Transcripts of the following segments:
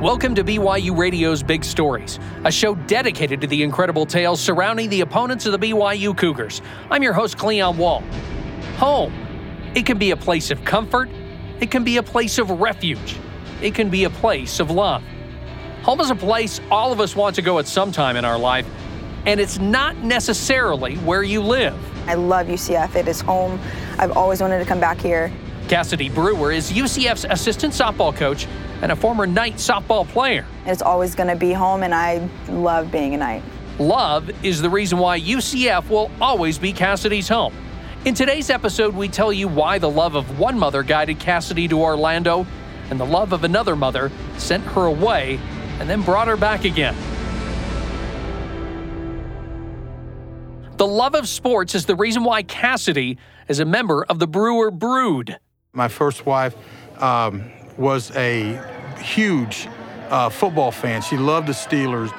Welcome to BYU Radio's Big Stories, a show dedicated to the incredible tales surrounding the opponents of the BYU Cougars. I'm your host, Cleon Wall. Home. It can be a place of comfort, it can be a place of refuge, it can be a place of love. Home is a place all of us want to go at some time in our life, and it's not necessarily where you live. I love UCF. It is home. I've always wanted to come back here. Cassady Brewer is UCF's assistant softball coach and a former Knight softball player. It's always going to be home, and I love being a Knight. Love is the reason why UCF will always be Cassady's home. In today's episode, we tell you why the love of one mother guided Cassady to Orlando, and the love of another mother sent her away and then brought her back again. The love of sports is the reason why Cassady is a member of the Brewer Brood. My first wife um, was a huge uh, football fan. She loved the Steelers.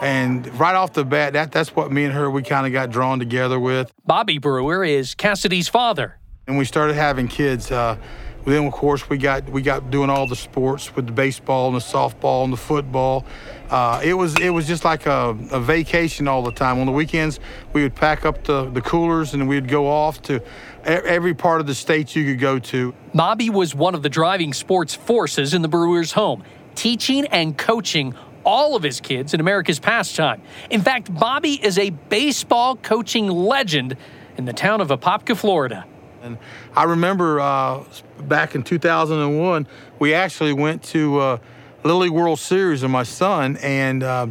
And right off the bat, that, that's what me and her, we kind of got drawn together with. Bobby Brewer is Cassady's father. And we started having kids. Uh, then, of course, we got we got doing all the sports with the baseball and the softball and the football. Uh, it was it was just like a, a, vacation all the time. On the weekends, we would pack up the, the coolers and we'd go off to every part of the state you could go to. Bobby was one of the driving sports forces in the Brewers' home, teaching and coaching all of his kids in America's pastime. In fact, Bobby is a baseball coaching legend in the town of Apopka, Florida. And I remember uh, back in 2001, we actually went to uh, League World Series with my son, and uh,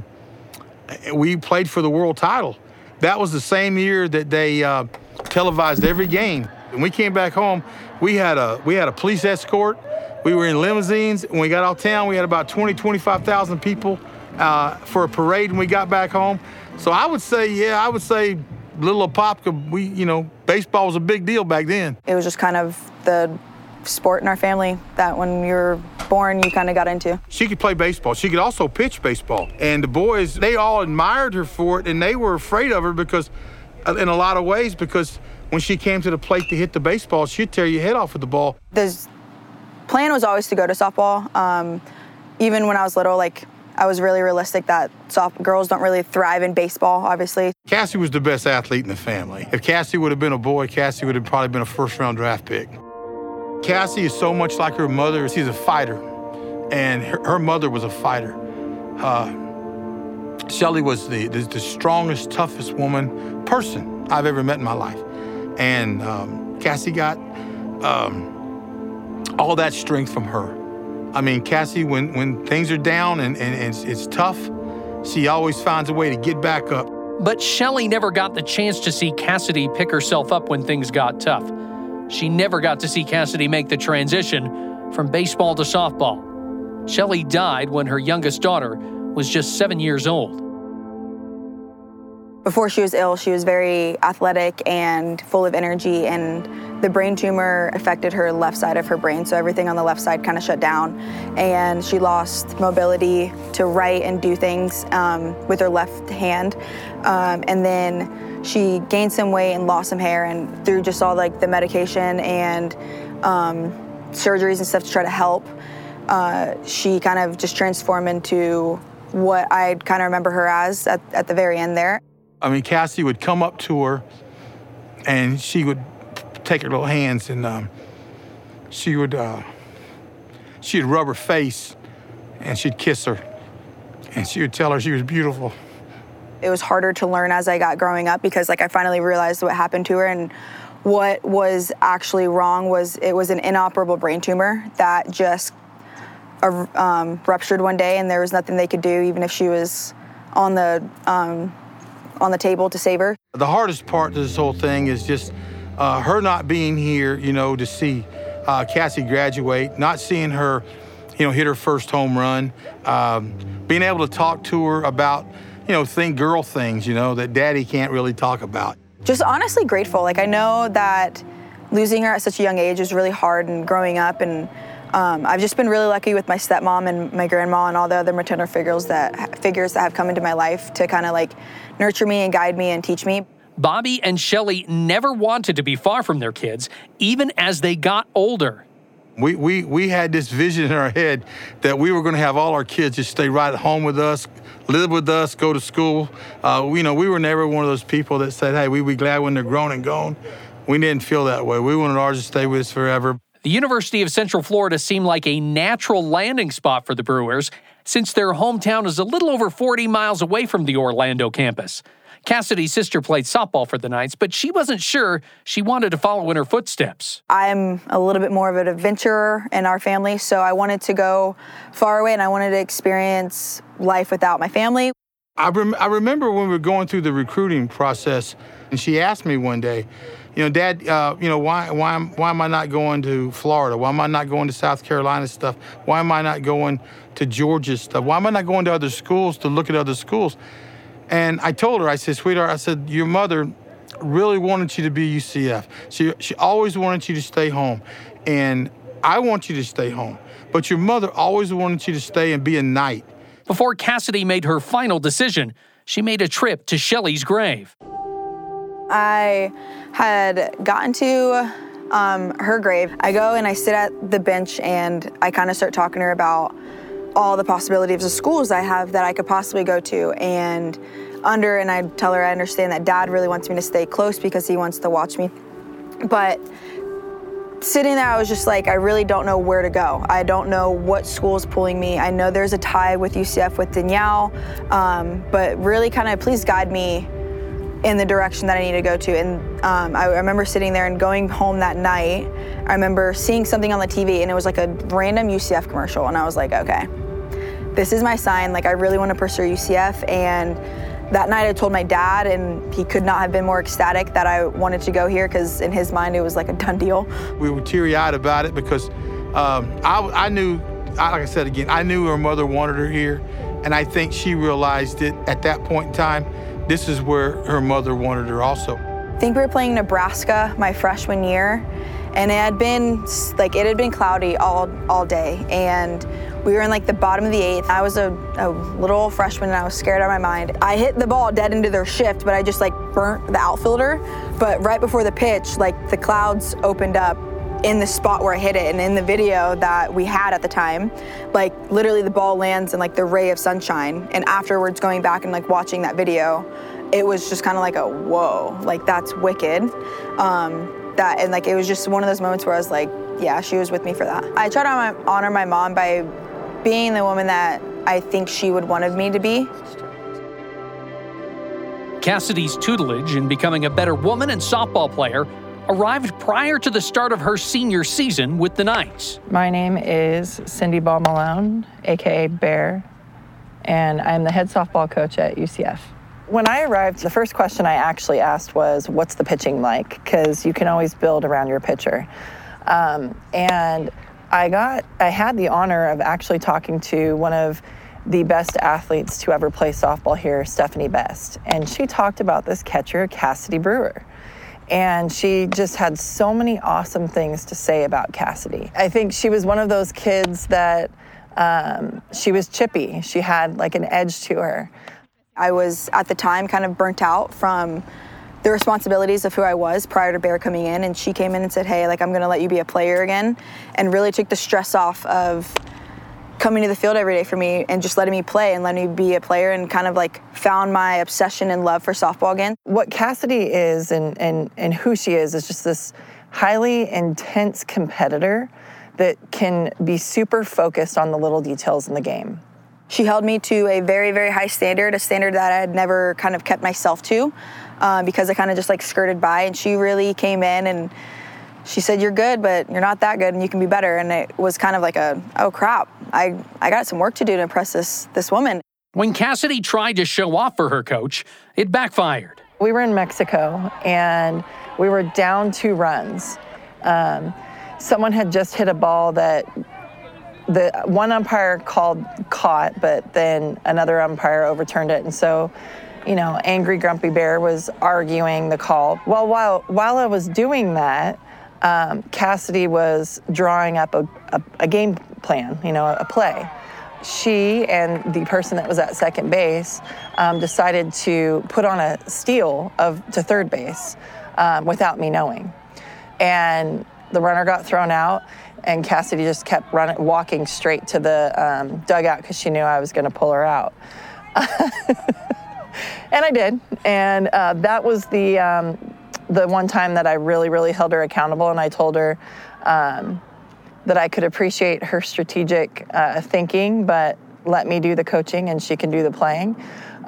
we played for the world title. That was the same year that they uh, televised every game. When we came back home, we had a we had a police escort. We were in limousines. When we got out of town, we had about 20, 25,000 people uh, for a parade when we got back home. So I would say, yeah, I would say little Apopka, we, you know, baseball was a big deal back then. It was just kind of the sport in our family that when you were born, you kind of got into. She could play baseball. She could also pitch baseball. And the boys, they all admired her for it, and they were afraid of her because, uh, in a lot of ways, because when she came to the plate to hit the baseball, she'd tear your head off with the ball. The plan was always to go to softball. Um, even when I was little, like I was really realistic that soft girls don't really thrive in baseball, obviously. Cassie was the best athlete in the family. If Cassie would have been a boy, Cassie would have probably been a first round draft pick. Cassie is so much like her mother. She's a fighter, and her, her mother was a fighter. Uh, Shelly was the, the, the, strongest, toughest woman, person I've ever met in my life. And um, Cassie got um, all that strength from her. I mean, Cassie, when, when things are down and, and, and it's, it's tough, she always finds a way to get back up. But Shelly never got the chance to see Cassady pick herself up when things got tough. She never got to see Cassady make the transition from baseball to softball. Shelly died when her youngest daughter was just seven years old. Before she was ill, she was very athletic and full of energy, and the brain tumor affected her left side of her brain, so everything on the left side kind of shut down. And she lost mobility to write and do things um, with her left hand. Um, and then she gained some weight and lost some hair, and through just all like the medication and um, surgeries and stuff to try to help, uh, she kind of just transformed into what I kind of remember her as at, at the very end there. I mean, Cassie would come up to her and she would take her little hands and um, she would uh, she'd rub her face and she'd kiss her and she would tell her she was beautiful. It was harder to learn as I got growing up because like I finally realized what happened to her and what was actually wrong was it was an inoperable brain tumor that just um, ruptured one day and there was nothing they could do even if she was on the um, on the table to save her. The hardest part to this whole thing is just uh, her not being here, you know, to see uh, Cassie graduate, not seeing her, you know, hit her first home run, um, being able to talk to her about, you know, think girl things, you know, that daddy can't really talk about. Just honestly grateful. Like I know that losing her at such a young age is really hard and growing up and um, I've just been really lucky with my stepmom and my grandma and all the other maternal figures that figures that have come into my life to kind of like nurture me and guide me and teach me. Bobby and Shelly never wanted to be far from their kids, even as they got older. We, we, we had this vision in our head that we were going to have all our kids just stay right at home with us, live with us, go to school. Uh, you know, we were never one of those people that said, hey, we'd be glad when they're grown and gone. We didn't feel that way. We wanted ours to stay with us forever. The University of Central Florida seemed like a natural landing spot for the Brewers since their hometown is a little over 40 miles away from the Orlando campus. Cassady's sister played softball for the Knights, but she wasn't sure she wanted to follow in her footsteps. I'm a little bit more of an adventurer in our family, so I wanted to go far away and I wanted to experience life without my family. I, rem- I remember when we were going through the recruiting process, and she asked me one day, you know, Dad, uh, you know, why, why, why am I not going to Florida? Why am I not going to South Carolina stuff? Why am I not going to Georgia stuff? Why am I not going to other schools to look at other schools? And I told her, I said, sweetheart, I said, your mother really wanted you to be UCF. She, she always wanted you to stay home. And I want you to stay home. But your mother always wanted you to stay and be a knight. Before Cassady made her final decision, she made a trip to Shelley's grave. I had gotten to um, her grave. I go and I sit at the bench and I kind of start talking to her about all the possibilities of schools I have that I could possibly go to. And under, and I tell her I understand that dad really wants me to stay close because he wants to watch me. But sitting there, I was just like, I really don't know where to go. I don't know what school is pulling me. I know there's a tie with UCF with Danielle, um, but really kind of please guide me in the direction that I need to go to. And um, I remember sitting there and going home that night. I remember seeing something on the TV and it was like a random UCF commercial. And I was like, okay, this is my sign. Like, I really want to pursue UCF. And that night I told my dad, and he could not have been more ecstatic that I wanted to go here because in his mind it was like a done deal. We were teary eyed about it because um, I, I knew, like I said again, I knew her mother wanted her here. And I think she realized it at that point in time this is where her mother wanted her also. I think we were playing Nebraska my freshman year, and it had been like it had been cloudy all all day, and we were in like the bottom of the eighth. I was a, a little freshman and I was scared out of my mind. I hit the ball dead into their shift, but I just like burnt the outfielder. But right before the pitch, like the clouds opened up in the spot where I hit it. And in the video that we had at the time, like literally the ball lands in like the ray of sunshine. And afterwards, going back and like watching that video, it was just kind of like a whoa, like that's wicked. Um, that and like it was just one of those moments where I was like, yeah, she was with me for that. I try to honor my mom by being the woman that I think she would wanted me to be. Cassady's tutelage in becoming a better woman and softball player arrived prior to the start of her senior season with the Knights. My name is Cindy Ball Malone, aka Bear, and I'm the head softball coach at UCF. When I arrived, the first question I actually asked was, What's the pitching like? Because you can always build around your pitcher. Um, and I got, I had the honor of actually talking to one of the best athletes to ever play softball here, Stephanie Best. And she talked about this catcher, Cassady Brewer. And she just had so many awesome things to say about Cassady. I think she was one of those kids that um, she was chippy. She had like an edge to her. I was at the time kind of burnt out from the responsibilities of who I was prior to Bear coming in, and she came in and said, "Hey, like I'm going to let you be a player again," and really took the stress off of coming to the field every day for me and just letting me play and letting me be a player and kind of like found my obsession and love for softball again. What Cassady is and and and who she is is just this highly intense competitor that can be super focused on the little details in the game. She held me to a very, very high standard, a standard that I had never kind of kept myself to um, because I kind of just like skirted by. And she really came in and she said, You're good, but you're not that good and you can be better. And it was kind of like a, oh crap, I, I got some work to do to impress this, this woman. When Cassady tried to show off for her coach, it backfired. We were in Mexico and we were down two runs. Um, someone had just hit a ball that the one umpire called caught, but then another umpire overturned it. And so you know, angry grumpy bear was arguing the call. Well, while while I was doing that, um, Cassady was drawing up a, a, a, game plan, you know, a play. She and the person that was at second base um, decided to put on a steal of to third base um, without me knowing, and the runner got thrown out. and Cassady just kept running, walking straight to the um, dugout because she knew I was going to pull her out. and I did, and uh, that was the um, the one time that I really, really held her accountable, and I told her um, that I could appreciate her strategic uh, thinking, but let me do the coaching and she can do the playing.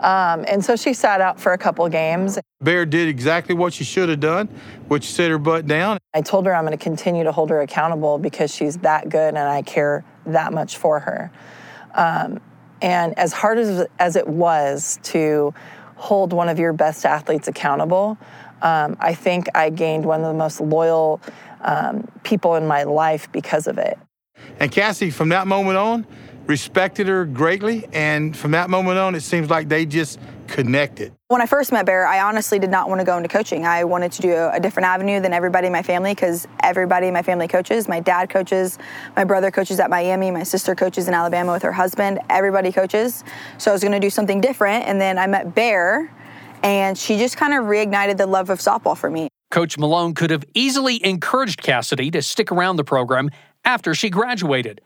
Um, and so she sat out for a couple games. Bear did exactly what she should have done, which set her butt down. I told her I'm going to continue to hold her accountable because she's that good and I care that much for her. Um, and as hard as, as it was to hold one of your best athletes accountable, um, I think I gained one of the most loyal um, people in my life because of it. And Cassie, from that moment on, respected her greatly. And from that moment on, it seems like they just connected. When I first met Bear, I honestly did not want to go into coaching. I wanted to do a different avenue than everybody in my family because everybody in my family coaches. My dad coaches, my brother coaches at Miami, my sister coaches in Alabama with her husband. Everybody coaches. So I was going to do something different. And then I met Bear, and she just kind of reignited the love of softball for me. Coach Malone could have easily encouraged Cassady to stick around the program after she graduated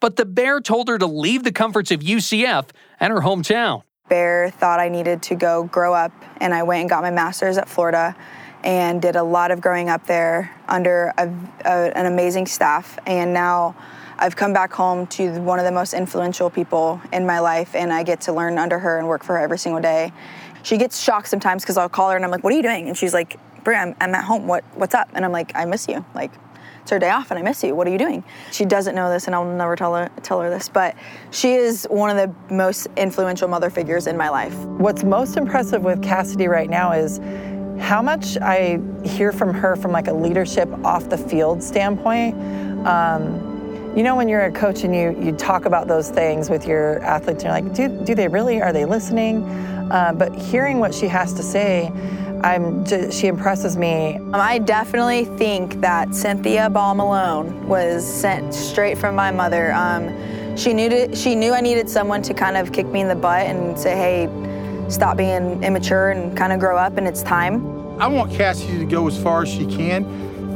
but the Bear told her to leave the comforts of UCF and her hometown. Bear thought I needed to go grow up, and I went and got my master's at Florida and did a lot of growing up there under a, a, an amazing staff. And now I've come back home to one of the most influential people in my life, and I get to learn under her and work for her every single day. She gets shocked sometimes because I'll call her and I'm like, "What are you doing?" And she's like, "Bri, I'm, I'm at home. What What's up?" And I'm like, "I miss you. Like, it's her day off and I miss you. What are you doing? She doesn't know this and I'll never tell her tell her this, but she is one of the most influential mother figures in my life. What's most impressive with Cassady right now is how much I hear from her from like a leadership off the field standpoint. Um, you know when you're a coach and you you talk about those things with your athletes and you're like do, do they really are they listening uh, but hearing what she has to say I'm just, she impresses me. I definitely think that Cynthia Ball Malone was sent straight from my mother. Um, she knew to, she knew I needed someone to kind of kick me in the butt and say, "Hey, stop being immature and kind of grow up, and it's time." I want Cassie to go as far as she can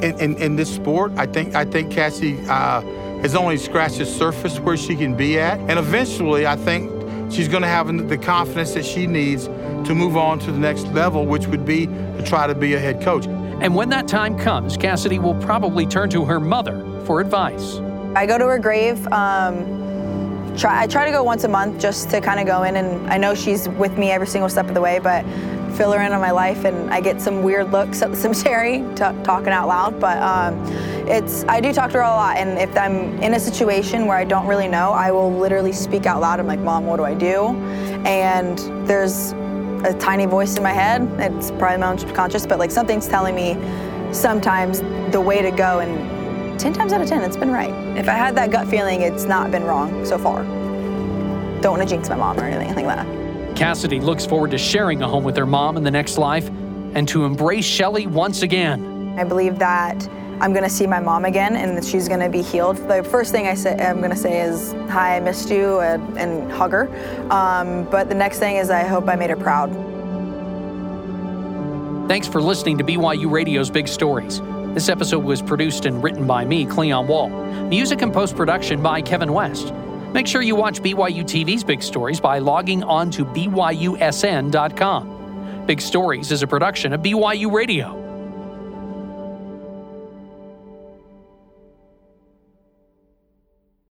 in, in, in this sport. I think I think Cassie uh, has only scratched the surface where she can be at, and eventually, I think she's going to have the confidence that she needs to move on to the next level, which would be to try to be a head coach. And when that time comes, Cassady will probably turn to her mother for advice. I go to her grave. Um, try, I try to go once a month just to kind of go in, and I know she's with me every single step of the way, but fill her in on my life, and I get some weird looks at the cemetery t- talking out loud. But um, it's I do talk to her a lot, and if I'm in a situation where I don't really know, I will literally speak out loud. I'm like, "Mom, what do I do?" And there's a tiny voice in my head. It's probably my own subconscious, but like something's telling me sometimes the way to go. And 10 times out of 10, it's been right. If I had that gut feeling, it's not been wrong so far. Don't want to jinx my mom or anything like that. Cassady looks forward to sharing a home with her mom in the next life and to embrace Shelly once again. I believe that I'm gonna see my mom again and she's gonna be healed. The first thing I say, I'm gonna say is, Hi, I missed you, and, and hug her. Um, but the next thing is, I hope I made her proud. Thanks for listening to BYU Radio's Big Stories. This episode was produced and written by me, Cleon Wall. Music and post production by Kevin West. Make sure you watch BYU TV's Big Stories by logging on to BYUSN.com. Big Stories is a production of BYU Radio.